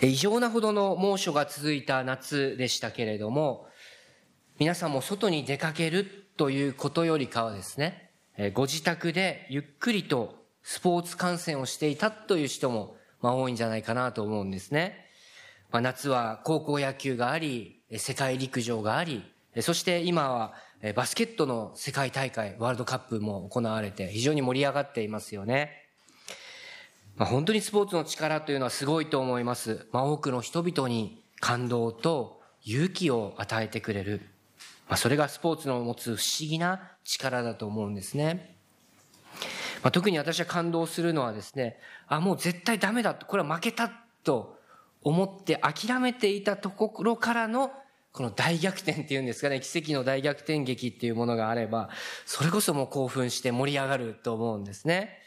異常なほどの猛暑が続いた夏でしたけれども、皆さんも外に出かけるということよりかはですね、ご自宅でゆっくりとスポーツ観戦をしていたという人も、まあ、多いんじゃないかなと思うんですね。まあ、夏は高校野球があり、世界陸上があり、そして今はバスケットの世界大会、ワールドカップも行われて非常に盛り上がっていますよね。まあ、本当にスポーツの力というのはすごいと思います。まあ、多くの人々に感動と勇気を与えてくれる。まあ、それがスポーツの持つ不思議な力だと思うんですね。まあ、特に私は感動するのはですね、あ、もう絶対ダメだと。これは負けたと思って諦めていたところからのこの大逆転っていうんですかね、奇跡の大逆転劇っていうものがあれば、それこそもう興奮して盛り上がると思うんですね。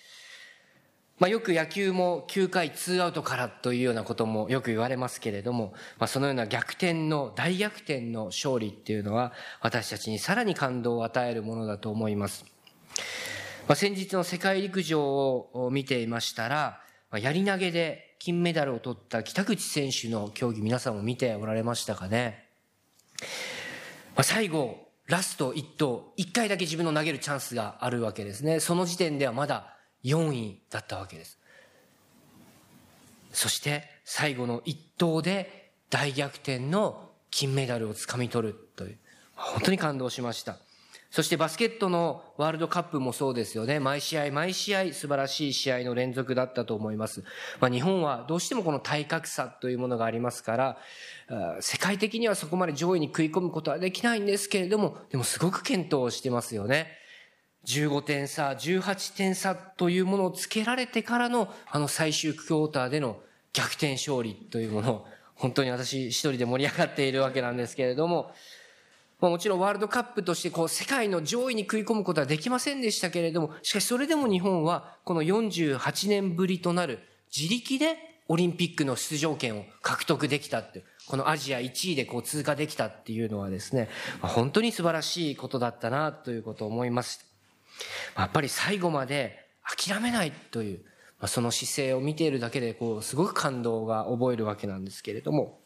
まあ、よく野球も9回ツーアウトからというようなこともよく言われますけれども、まあ、そのような逆転の、大逆転の勝利っていうのは、私たちにさらに感動を与えるものだと思います。まあ、先日の世界陸上を見ていましたら、まあ、やり投げで金メダルを取った北口選手の競技皆さんも見ておられましたかね。まあ、最後、ラスト1投、1回だけ自分の投げるチャンスがあるわけですね。その時点ではまだ4位だったわけです。そして最後の1投で大逆転の金メダルをつかみ取るという、本当に感動しました。そしてバスケットのワールドカップもそうですよね。毎試合毎試合素晴らしい試合の連続だったと思います。まあ、日本はどうしてもこの体格差というものがありますから、世界的にはそこまで上位に食い込むことはできないんですけれども、でもすごく検討してますよね。15点差、18点差というものをつけられてからの、あの最終クォーターでの逆転勝利というものを、本当に私一人で盛り上がっているわけなんですけれども、まあ、もちろんワールドカップとしてこう世界の上位に食い込むことはできませんでしたけれども、しかしそれでも日本はこの48年ぶりとなる自力でオリンピックの出場権を獲得できたって、このアジア1位でこう通過できたっていうのはですね、本当に素晴らしいことだったなということを思います。やっぱり最後まで諦めないという、まあ、その姿勢を見ているだけで、こう、すごく感動が覚えるわけなんですけれども、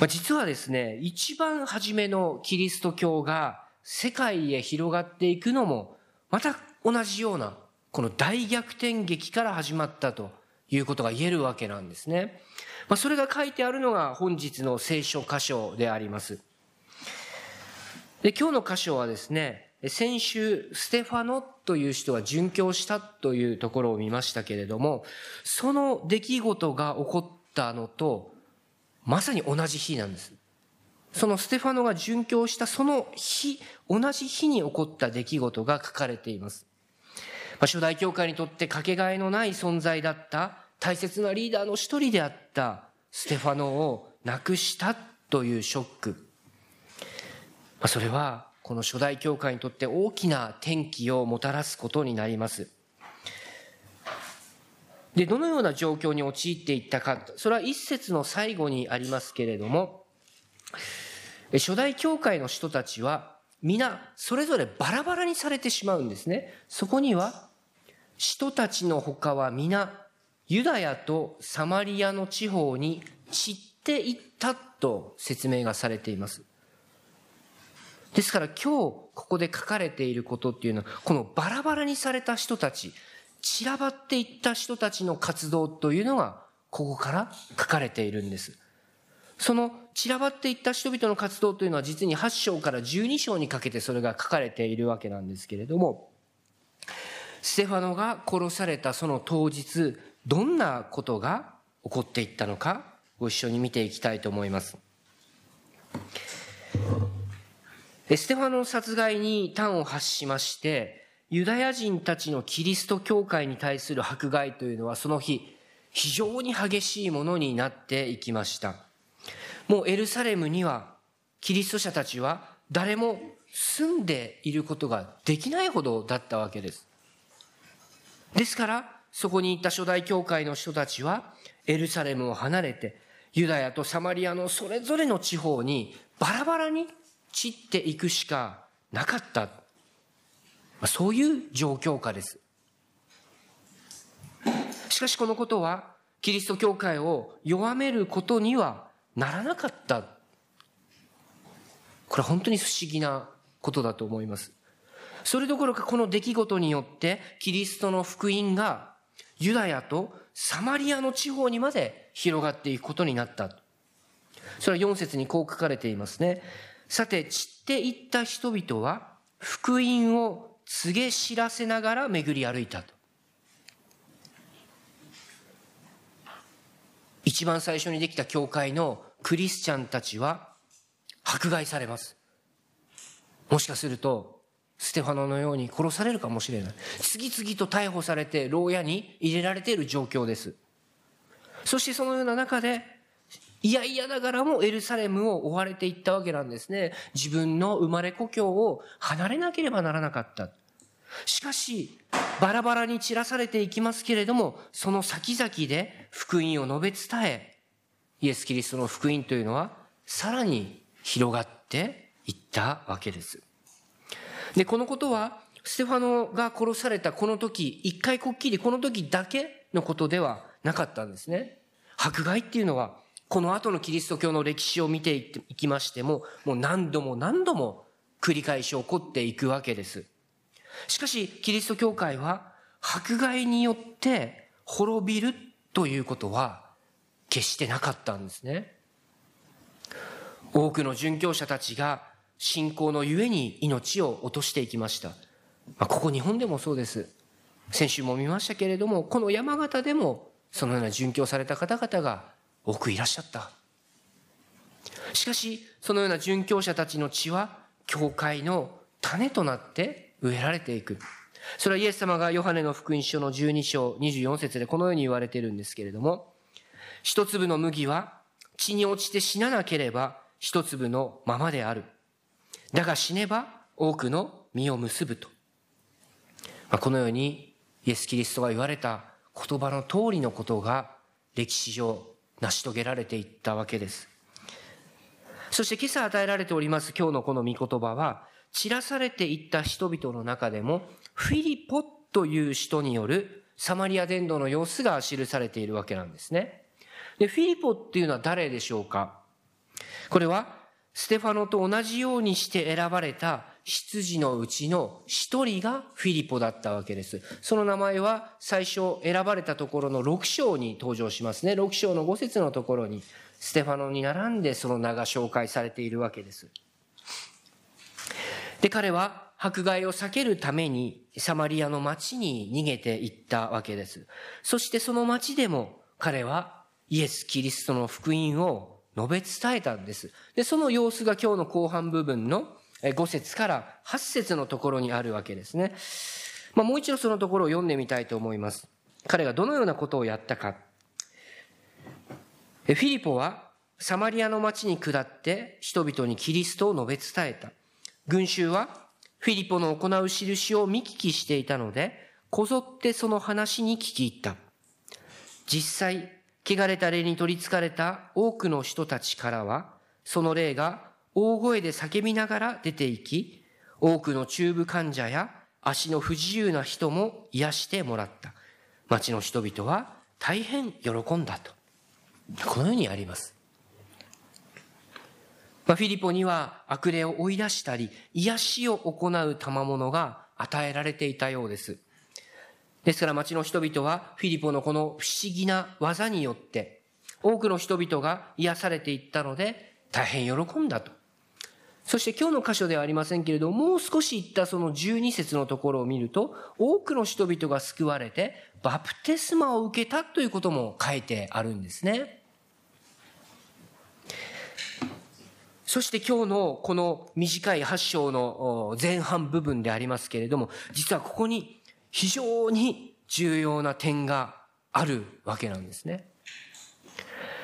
まあ、実はですね、一番初めのキリスト教が世界へ広がっていくのも、また同じような、この大逆転劇から始まったということが言えるわけなんですね。まあ、それが書いてあるのが本日の聖書箇所であります。で、今日の箇所はですね、先週、ステファノという人が殉教したというところを見ましたけれども、その出来事が起こったのと、まさに同じ日なんです。そのステファノが殉教したその日、同じ日に起こった出来事が書かれています。まあ、初代教会にとってかけがえのない存在だった大切なリーダーの一人であったステファノを亡くしたというショック。まあ、それはこの初代教会にとって大きな転機をもたらすことになります。で、どのような状況に陥っていったか、それは一節の最後にありますけれども、初代教会の人たちは皆それぞれバラバラにされてしまうんですね。そこには、人たちの他は皆ユダヤとサマリアの地方に散っていったと説明がされています。ですから今日ここで書かれていることっていうのは、このバラバラにされた人たち、散らばっていった人たちの活動というのが、ここから書かれているんです。その散らばっていった人々の活動というのは実に8章から12章にかけてそれが書かれているわけなんですけれども、ステファノが殺されたその当日、どんなことが起こっていったのか、ご一緒に見ていきたいと思います。ステファノの殺害に端を発しまして、ユダヤ人たちのキリスト教会に対する迫害というのはその日、非常に激しいものになっていきました。もうエルサレムには、キリスト者たちは誰も住んでいることができないほどだったわけです。ですから、そこにいた初代教会の人たちは、エルサレムを離れて、ユダヤとサマリアのそれぞれの地方にバラバラに散っていくしかなかったま。そういう状況下です。しかしこのことは、キリスト教会を弱めることにはならなかった。これは本当に不思議なことだと思います。それどころかこの出来事によってキリストの福音がユダヤとサマリアの地方にまで広がっていくことになった。それは4節にこう書かれていますね。さて、散っていった人々は福音を告げ知らせながら巡り歩いたと。一番最初にできた教会のクリスチャンたちは迫害されます。もしかすると、ステファノのように殺されるかもしれない。次々と逮捕されて牢屋に入れられている状況です。そしてそのような中で、いやいやながらもエルサレムを追われていったわけなんですね。自分の生まれ故郷を離れなければならなかった。しかし、バラバラに散らされていきますけれども、その先々で福音を述べ伝え、イエス・キリストの福音というのは、さらに広がっていったわけです。で、このことは、ステファノが殺されたこの時、一回こっきりこの時だけのことではなかったんですね。迫害っていうのは、この後のキリスト教の歴史を見ていきましても、もう何度も何度も繰り返し起こっていくわけです。しかし、キリスト教会は、迫害によって滅びるということは、決してなかったんですね。多くの殉教者たちが信仰のゆえに命を落としていきました。まあ、ここ日本でもそうです。先週も見ましたけれども、この山形でもそのような殉教された方々が多くいらっしゃった。しかし、そのような殉教者たちの血は、教会の種となって植えられていく。それはイエス様がヨハネの福音書の12章24節でこのように言われているんですけれども、一粒の麦は地に落ちて死ななければ一粒のままである。だが死ねば多くの実を結ぶと。まあ、このようにイエス・キリストが言われた言葉の通りのことが歴史上成し遂げられていったわけです。そして今朝与えられております今日のこの御言葉は散らされていった人々の中でもフィリポという人によるサマリア伝道の様子が記されているわけなんですね。で、フィリポっていうのは誰でしょうか？これはステファノと同じようにして選ばれた執事のうちの一人がフィリポだったわけです。その名前は最初選ばれたところの6章に登場しますね。6章の5節のところにステファノに並んでその名が紹介されているわけです。で、彼は迫害を避けるためにサマリアの町に逃げていったわけです。そしてその町でも彼はイエス・キリストの福音を述べ伝えたんです。で、その様子が今日の後半部分の5節から8節のところにあるわけですね。まあ、もう一度そのところを読んでみたいと思います。彼がどのようなことをやったか。フィリポはサマリアの町に下って人々にキリストを述べ伝えた。群衆はフィリポの行う印を見聞きしていたので、こぞってその話に聞き入った。実際、汚れた霊に取り憑かれた多くの人たちからは、その霊が大声で叫びながら出て行き、多くの中部患者や足の不自由な人も癒してもらった。町の人々は大変喜んだと。このようにあります。まあ、フィリポには悪霊を追い出したり、癒しを行う賜物が与えられていたようです。ですから町の人々はフィリポのこの不思議な技によって多くの人々が癒されていったので大変喜んだと。そして今日の箇所ではありませんけれども、もう少しいったその12節のところを見ると、多くの人々が救われて、バプテスマを受けたということも書いてあるんですね。そして今日のこの短い8章の前半部分でありますけれども、実はここに非常に重要な点があるわけなんですね。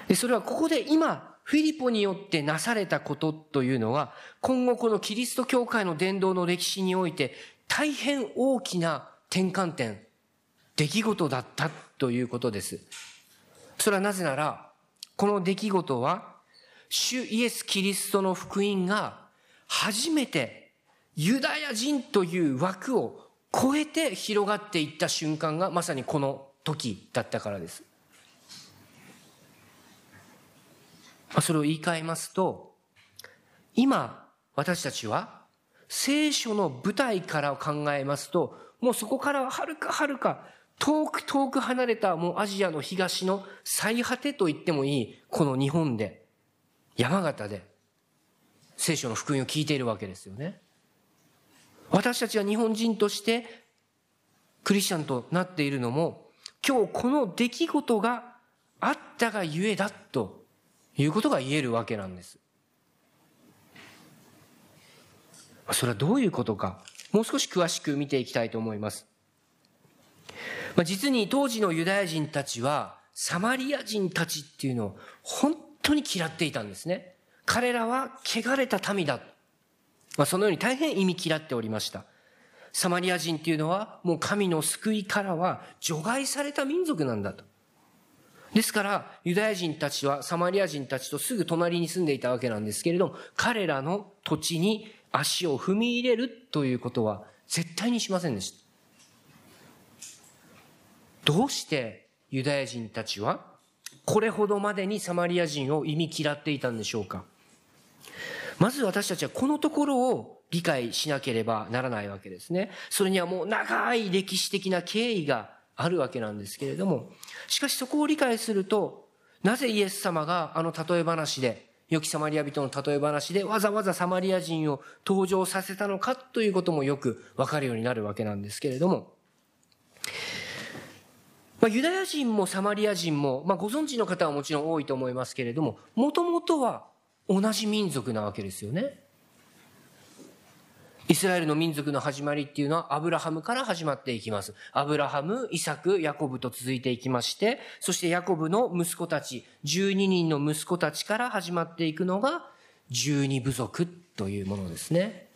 で、それはここで今、フィリポによってなされたことというのは、今後このキリスト教会の伝道の歴史において、大変大きな転換点、出来事だったということです。それはなぜなら、この出来事は、主イエス・キリストの福音が初めてユダヤ人という枠を超えて広がっていった瞬間がまさにこの時だったからです。それを言い換えますと、今、私たちは聖書の舞台から考えますと、もうそこからははるかはるか遠く遠く離れたもうアジアの東の最果てと言ってもいいこの日本で山形で聖書の福音を聞いているわけですよね。私たちが日本人としてクリスチャンとなっているのも今日この出来事があったがゆえだということが言えるわけなんです。それはどういうことかもう少し詳しく見ていきたいと思います。まあ、実に当時のユダヤ人たちは、サマリア人たちっていうのを本当に嫌っていたんですね。彼らは汚れた民だ。まあ、そのように大変意味嫌っておりました。サマリア人っていうのはもう神の救いからは除外された民族なんだと。ですから、ユダヤ人たちはサマリア人たちとすぐ隣に住んでいたわけなんですけれども、彼らの土地に足を踏み入れるということは絶対にしませんでした。どうしてユダヤ人たちはこれほどまでにサマリア人を忌み嫌っていたんでしょうかまず私たちはこのところを理解しなければならないわけですね。それにはもう長い歴史的な経緯があるわけなんですけれども、しかしそこを理解すると、なぜイエス様があの例え話で、良きサマリア人の例え話でわざわざサマリア人を登場させたのかということもよくわかるようになるわけなんですけれども、まあ、ユダヤ人もサマリア人も、まあ、ご存知の方はもちろん多いと思いますけれども、もともとは同じ民族なわけですよね。イスラエルの民族の始まりっていうのはアブラハムから始まっていきます。アブラハム、イサク、ヤコブと続いていきまして、そしてヤコブの息子たち、12人の息子たちから始まっていくのが12部族というものですね。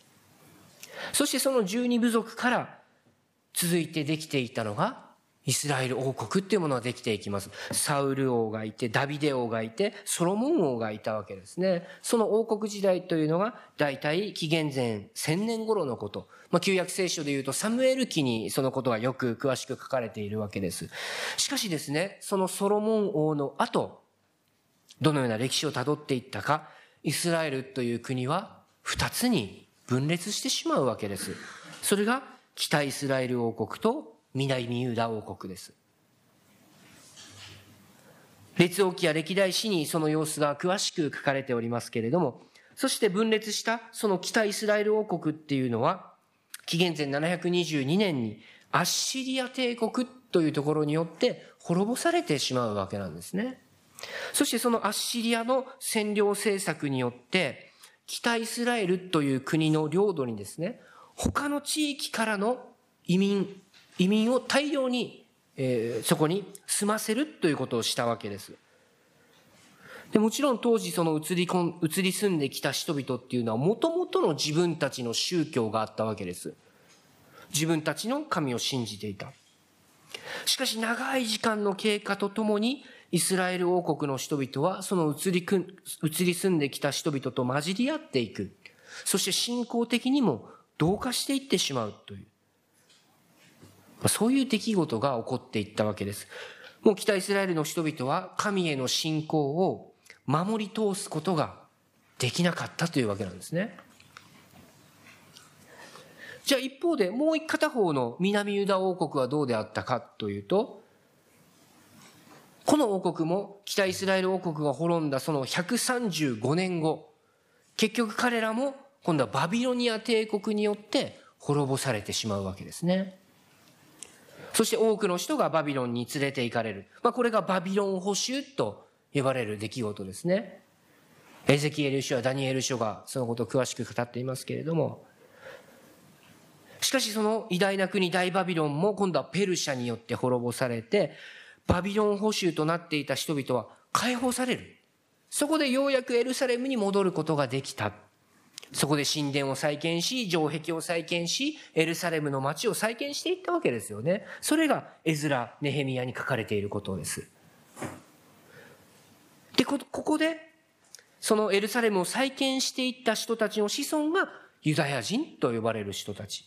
そしてその12部族から続いてできていたのがイスラエル王国っていうものができていきます。サウル王がいて、ダビデ王がいて、ソロモン王がいたわけですね。その王国時代というのが、大体紀元前1000年頃のこと。まあ、旧約聖書で言うと、サムエル記にそのことがよく詳しく書かれているわけです。しかしですね、そのソロモン王の後、どのような歴史をたどっていったか、イスラエルという国は二つに分裂してしまうわけです。それが北イスラエル王国と南ユダ王国です。列王記や歴代史にその様子が詳しく書かれておりますけれども、そして分裂したその北イスラエル王国っていうのは、紀元前722年にアッシリア帝国というところによって滅ぼされてしまうわけなんですね。そしてそのアッシリアの占領政策によって、北イスラエルという国の領土にですね、他の地域からの移民、移民を大量に、えー、そこに住ませるということをしたわけです。でもちろん当時その移りこん、移り住んできた人々っていうのはもともとの自分たちの宗教があったわけです。自分たちの神を信じていた。しかし長い時間の経過とともにイスラエル王国の人々はその移りくん、移り住んできた人々と混じり合っていく。そして信仰的にも同化していってしまうという。そういう出来事が起こっていったわけです。もう北イスラエルの人々は神への信仰を守り通すことができなかったというわけなんですね。じゃあ一方でもう一片方の南ユダ王国はどうであったかというと、この王国も北イスラエル王国が滅んだその135年後、結局彼らも今度はバビロニア帝国によって滅ぼされてしまうわけですね。そして多くの人がバビロンに連れて行かれる。まあ、これがバビロン捕囚と呼ばれる出来事ですね。エゼキエル書やダニエル書がそのことを詳しく語っていますけれども、しかしその偉大な国大バビロンも今度はペルシャによって滅ぼされて、バビロン捕囚となっていた人々は解放される。そこでようやくエルサレムに戻ることができた。そこで神殿を再建し、城壁を再建し、エルサレムの町を再建していったわけですよね。それがエズラ、ネヘミヤに書かれていることです。で、ここで、そのエルサレムを再建していった人たちの子孫がユダヤ人と呼ばれる人たち。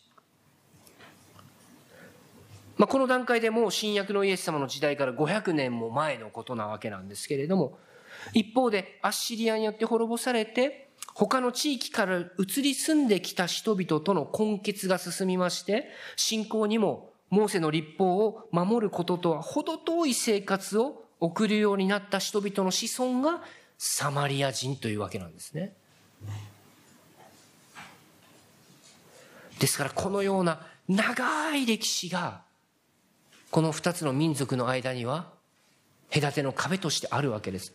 まあ、この段階でもう新約のイエス様の時代から500年も前のことなわけなんですけれども、一方でアッシリアによって滅ぼされて、他の地域から移り住んできた人々との根結が進みまして、信仰にもモーセの立法を守ることとは程遠い生活を送るようになった人々の子孫がサマリア人というわけなんですね。ですからこのような長い歴史がこの二つの民族の間には隔ての壁としてあるわけです。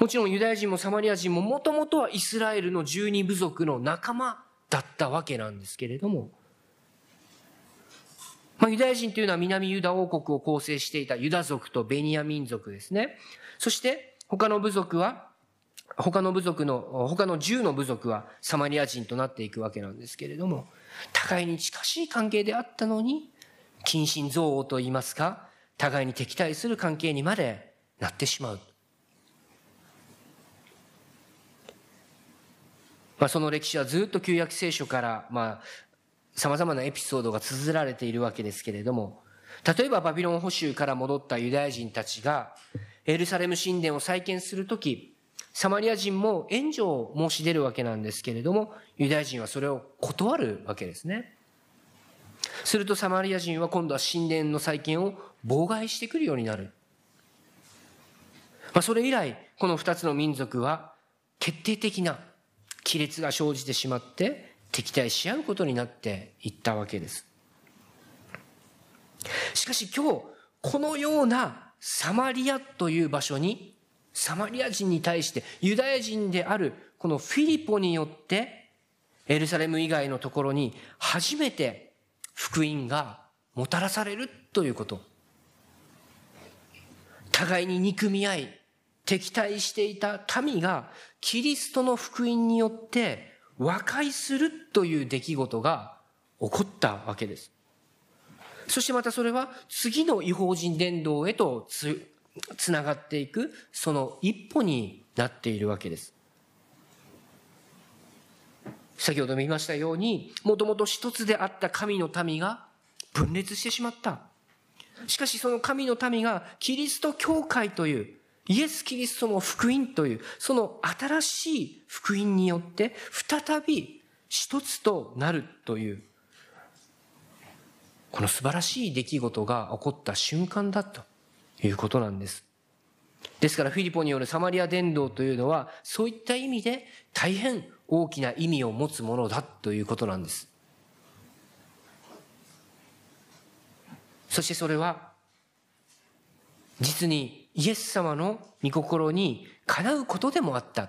もちろんユダヤ人もサマリア人ももともとはイスラエルの十二部族の仲間だったわけなんですけれども、まあ、ユダヤ人というのは南ユダ王国を構成していたユダ族とベニヤ民族ですね。そして他の部族は、他の部族の、他の10の部族はサマリア人となっていくわけなんですけれども、互いに近しい関係であったのに、近親憎悪と言いますか、互いに敵対する関係にまでなってしまう。まあ、その歴史はずっと旧約聖書から、まあ、様々なエピソードが綴られているわけですけれども、例えばバビロン捕囚から戻ったユダヤ人たちが、エルサレム神殿を再建するとき、サマリア人も援助を申し出るわけなんですけれども、ユダヤ人はそれを断るわけですね。するとサマリア人は今度は神殿の再建を妨害してくるようになる。まあ、それ以来、この二つの民族は決定的な亀裂が生じてしまって敵対し合うことになっていったわけです。しかし今日、このようなサマリアという場所に、サマリア人に対してユダヤ人であるこのフィリポによって、エルサレム以外のところに初めて福音がもたらされるということ。互いに憎み合い、敵対していた民がキリストの福音によって和解するという出来事が起こったわけです。そしてまたそれは次の違法人伝道へとつ、つながっていくその一歩になっているわけです。先ほども言いましたように、もともと一つであった神の民が分裂してしまった。しかしその神の民がキリスト教会というイエス・キリストの福音という、その新しい福音によって、再び一つとなるという、この素晴らしい出来事が起こった瞬間だということなんです。ですからフィリポによるサマリア伝道というのは、そういった意味で大変大きな意味を持つものだということなんです。そしてそれは、実にイエス様の御心にかなうことでもあった。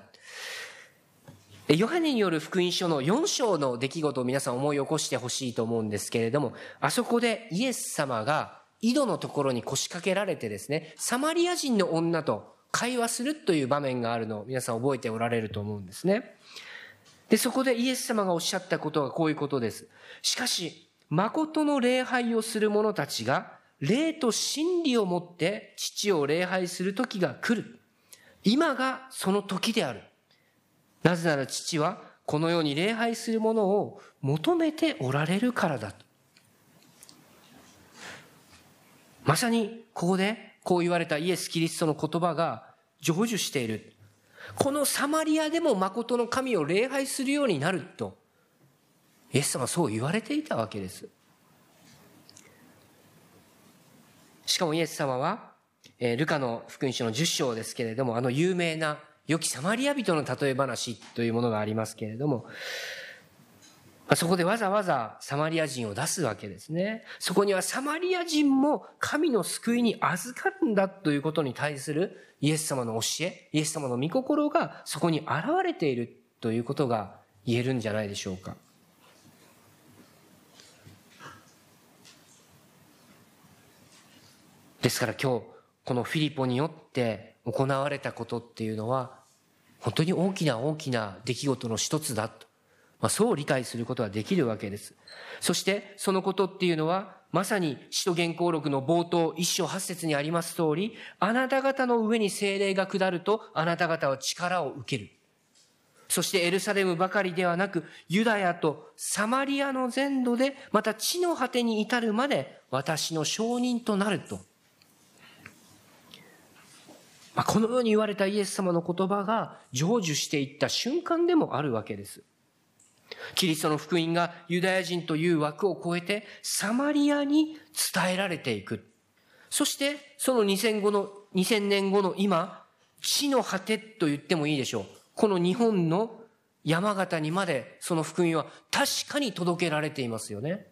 ヨハネによる福音書の4章の出来事を皆さん思い起こしてほしいと思うんですけれども、あそこでイエス様が井戸のところに腰掛けられてですね、サマリア人の女と会話するという場面があるのを皆さん覚えておられると思うんですね。で、そこでイエス様がおっしゃったことはこういうことです。しかし、誠の礼拝をする者たちが霊と真理をもって父を礼拝する時が来る。今がその時である。なぜなら父はこのように礼拝するものを求めておられるからだ。まさにここでこう言われたイエス・キリストの言葉が成就している。このサマリアでも誠の神を礼拝するようになると、イエス様はそう言われていたわけです。しかもイエス様は、えー、ルカの福音書の10章ですけれども、あの有名な良きサマリア人の例え話というものがありますけれども、まそこでわざわざサマリア人を出すわけですね。そこにはサマリア人も神の救いに預かるんだということに対するイエス様の教え、イエス様の御心がそこに現れているということが言えるんじゃないでしょうか。ですから今日、このフィリポによって行われたことっていうのは、本当に大きな大きな出来事の一つだと。まあ、そう理解することができるわけです。そして、そのことっていうのは、まさに使徒原稿録の冒頭一章八節にあります通り、あなた方の上に精霊が下ると、あなた方は力を受ける。そしてエルサレムばかりではなく、ユダヤとサマリアの全土で、また地の果てに至るまで、私の証人となると。まあ、このように言われたイエス様の言葉が成就していった瞬間でもあるわけです。キリストの福音がユダヤ人という枠を超えてサマリアに伝えられていく。そしてその2000後の、2000年後の今、地の果てと言ってもいいでしょう。この日本の山形にまでその福音は確かに届けられていますよね。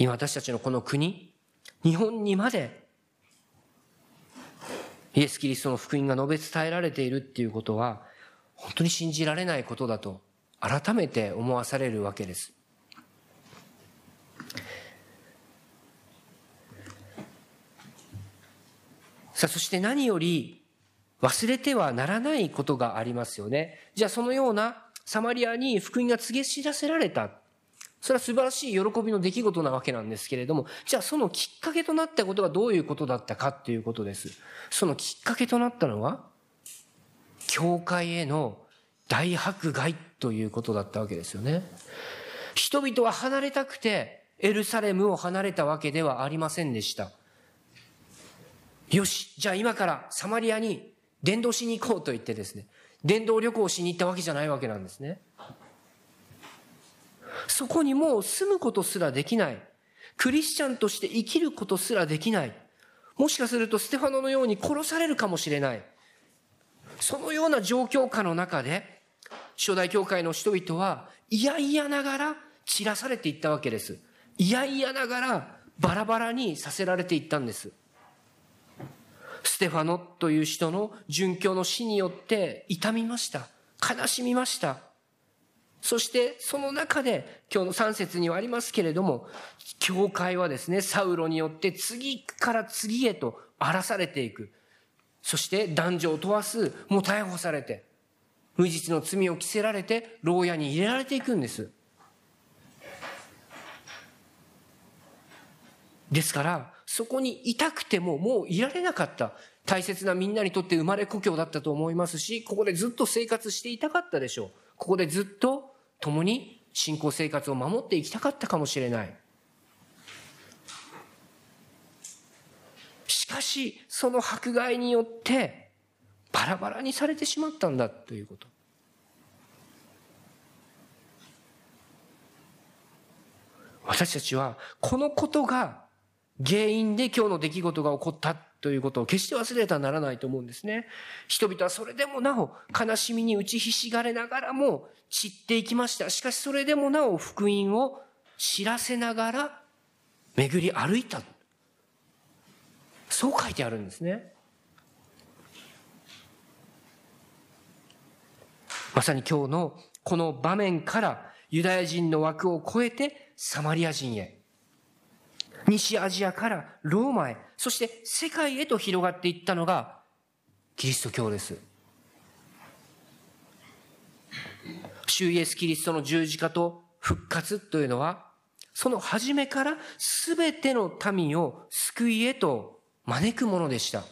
今私たちのこの国、日本にまでイエス・キリストの福音が述べ伝えられているっていうことは、本当に信じられないことだと改めて思わされるわけです。さあ、そして何より忘れてはならないことがありますよね。じゃあそのようなサマリアに福音が告げ知らせられた。それは素晴らしい喜びの出来事なわけなんですけれども、じゃあそのきっかけとなったことはどういうことだったかっていうことです。そのきっかけとなったのは、教会への大迫害ということだったわけですよね。人々は離れたくてエルサレムを離れたわけではありませんでした。よし、じゃあ今からサマリアに伝道しに行こうと言ってですね、伝道旅行しに行ったわけじゃないわけなんですね。そこにもう住むことすらできない。クリスチャンとして生きることすらできない。もしかするとステファノのように殺されるかもしれない。そのような状況下の中で、初代教会の人々は嫌々ながら散らされていったわけです。嫌々ながらバラバラにさせられていったんです。ステファノという人の殉教の死によって痛みました。悲しみました。そしてその中で今日の3節にはありますけれども、教会はですね、サウロによって次から次へと荒らされていく。そして男女を問わす、もう逮捕されて、無実の罪を着せられて、牢屋に入れられていくんです。ですから、そこにいたくてももういられなかった。大切なみんなにとって生まれ故郷だったと思いますし、ここでずっと生活していたかったでしょう。ここでずっと共に信仰生活を守っていきたかったかもしれない。しかし、その迫害によってバラバラにされてしまったんだということ。私たちはこのことが原因で今日の出来事が起こったということを決して忘れてはならないと思うんですね。人々はそれでもなお悲しみに打ちひしがれながらも散っていきました。しかしそれでもなお福音を知らせながら巡り歩いた。そう書いてあるんですね。まさに今日のこの場面からユダヤ人の枠を超えてサマリア人へ西アジアからローマへ、そして世界へと広がっていったのがキリスト教です。主イエス・キリストの十字架と復活というのは、その初めから全ての民を救いへと招くものでした。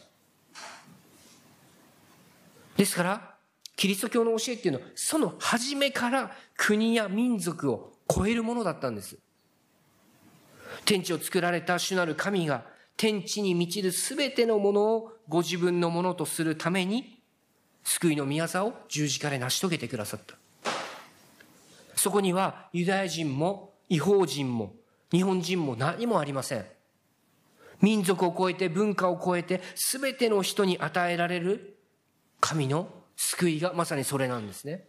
ですから、キリスト教の教えっていうのは、その初めから国や民族を超えるものだったんです。天地を作られた主なる神が天地に満ちるすべてのものをご自分のものとするために救いの宮沢を十字架で成し遂げてくださった。そこにはユダヤ人も違法人も日本人も何もありません。民族を超えて文化を超えて全ての人に与えられる神の救いがまさにそれなんですね。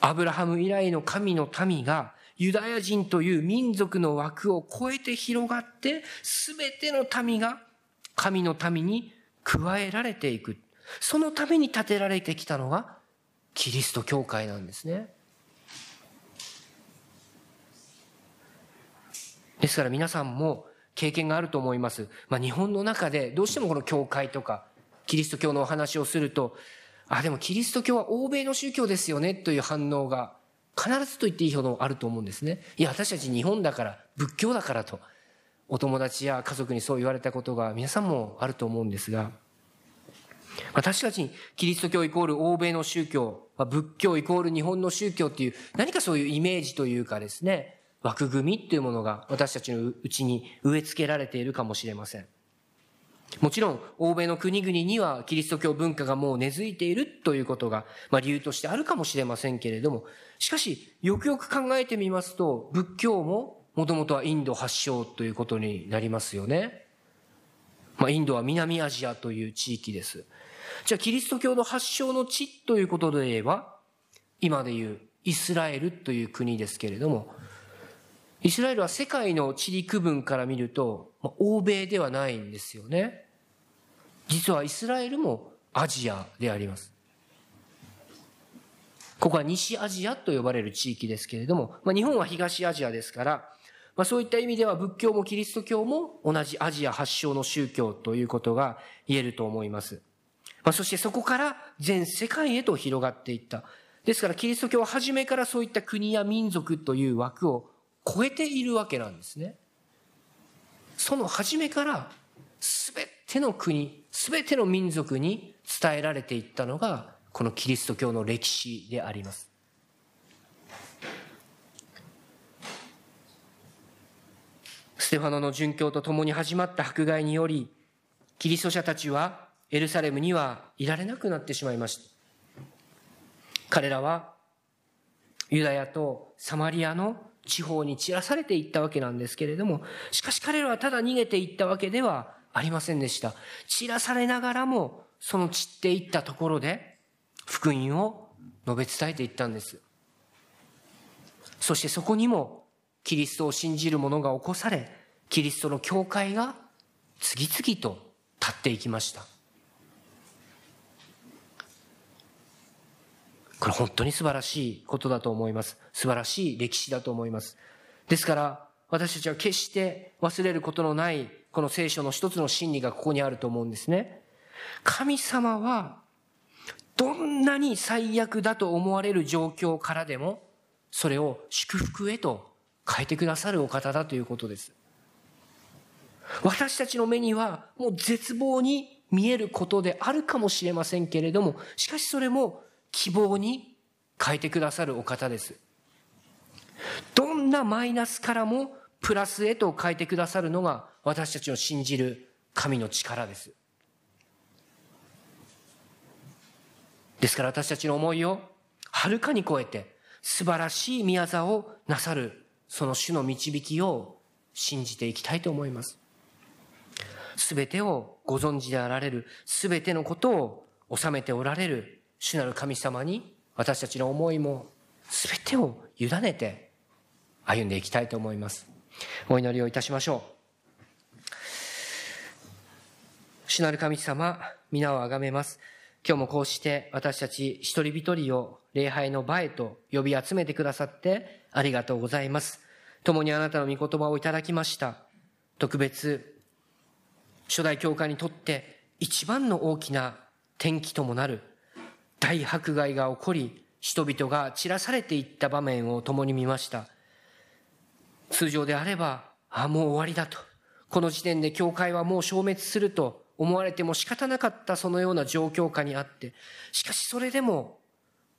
アブラハム以来の神の民がユダヤ人という民族の枠を超えて広がって、すべての民が神の民に加えられていく。そのために建てられてきたのがキリスト教会なんですね。ですから皆さんも経験があると思います。まあ日本の中でどうしてもこの教会とかキリスト教のお話をすると、あ、でもキリスト教は欧米の宗教ですよねという反応が必ずと言っていいほどあると思うんですね。いや、私たち日本だから、仏教だからと、お友達や家族にそう言われたことが皆さんもあると思うんですが、まあ、確かにキリスト教イコール欧米の宗教、仏教イコール日本の宗教っていう何かそういうイメージというかですね、枠組みっていうものが私たちのうちに植え付けられているかもしれません。もちろん、欧米の国々にはキリスト教文化がもう根付いているということが、まあ理由としてあるかもしれませんけれども、しかし、よくよく考えてみますと、仏教ももともとはインド発祥ということになりますよね。まあインドは南アジアという地域です。じゃあ、キリスト教の発祥の地ということで言えば、今でいうイスラエルという国ですけれども、イスラエルは世界の地理区分から見ると、まあ、欧米ではないんですよね。実はイスラエルもアジアであります。ここは西アジアと呼ばれる地域ですけれども、まあ、日本は東アジアですから、まあ、そういった意味では仏教もキリスト教も同じアジア発祥の宗教ということが言えると思います。まあ、そしてそこから全世界へと広がっていった。ですからキリスト教は初めからそういった国や民族という枠を超えているわけなんですね。その初めから全ての国、全ての民族に伝えられていったのがこのキリスト教の歴史であります。ステファノの殉教とともに始まった迫害により、キリスト者たちはエルサレムにはいられなくなってしまいました。彼らはユダヤとサマリアの地方に散らされていったわけなんですけれども、しかし彼らはただ逃げていったわけではありませんでした。散らされながらも、その散っていったところで、福音を述べ伝えていったんです。そしてそこにも、キリストを信じる者が起こされ、キリストの教会が次々と立っていきました。これ本当に素晴らしいことだと思います。素晴らしい歴史だと思います。ですから、私たちは決して忘れることのない、この聖書の一つの真理がここにあると思うんですね。神様は、どんなに最悪だと思われる状況からでも、それを祝福へと変えてくださるお方だということです。私たちの目にはもう絶望に見えることであるかもしれませんけれども、しかしそれも希望に変えてくださるお方です。どんなマイナスからもプラスへと変えてくださるのが私たちの信じる神の力です。ですから私たちの思いをはるかに超えて素晴らしい宮沢をなさるその主の導きを信じていきたいと思います。すべてをご存知であられる、すべてのことを収めておられる主なる神様に私たちの思いも全てを委ねて歩んでいきたいと思います。お祈りをいたしましょう。主なる神様、皆をあがめます。今日もこうして私たち一人一人を礼拝の場へと呼び集めてくださってありがとうございます。共にあなたの御言葉をいただきました。特別、初代教会にとって一番の大きな転機ともなる大迫害が起こり、人々が散らされていった場面を共に見ました。通常であれば、ああ、もう終わりだと。この時点で教会はもう消滅すると思われても仕方なかったそのような状況下にあって、しかしそれでも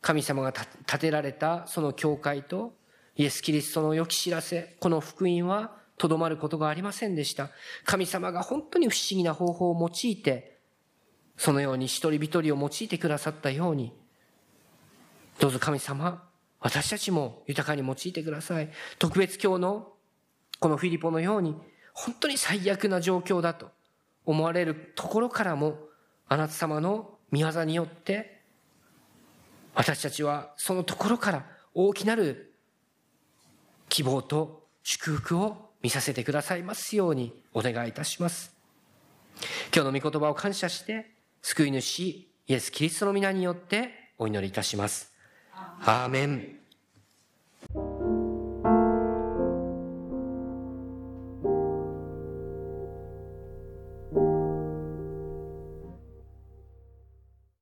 神様が建てられたその教会とイエス・キリストの良き知らせ、この福音はとどまることがありませんでした。神様が本当に不思議な方法を用いてそのように一人一人を用いてくださったように、どうぞ神様、私たちも豊かに用いてください。特別今日のこのフィリポのように、本当に最悪な状況だと思われるところからも、あなた様の見業によって、私たちはそのところから大きなる希望と祝福を見させてくださいますようにお願いいたします。今日の御言葉を感謝して、救い主イエス・キリストの皆によってお祈りいたします。アーメン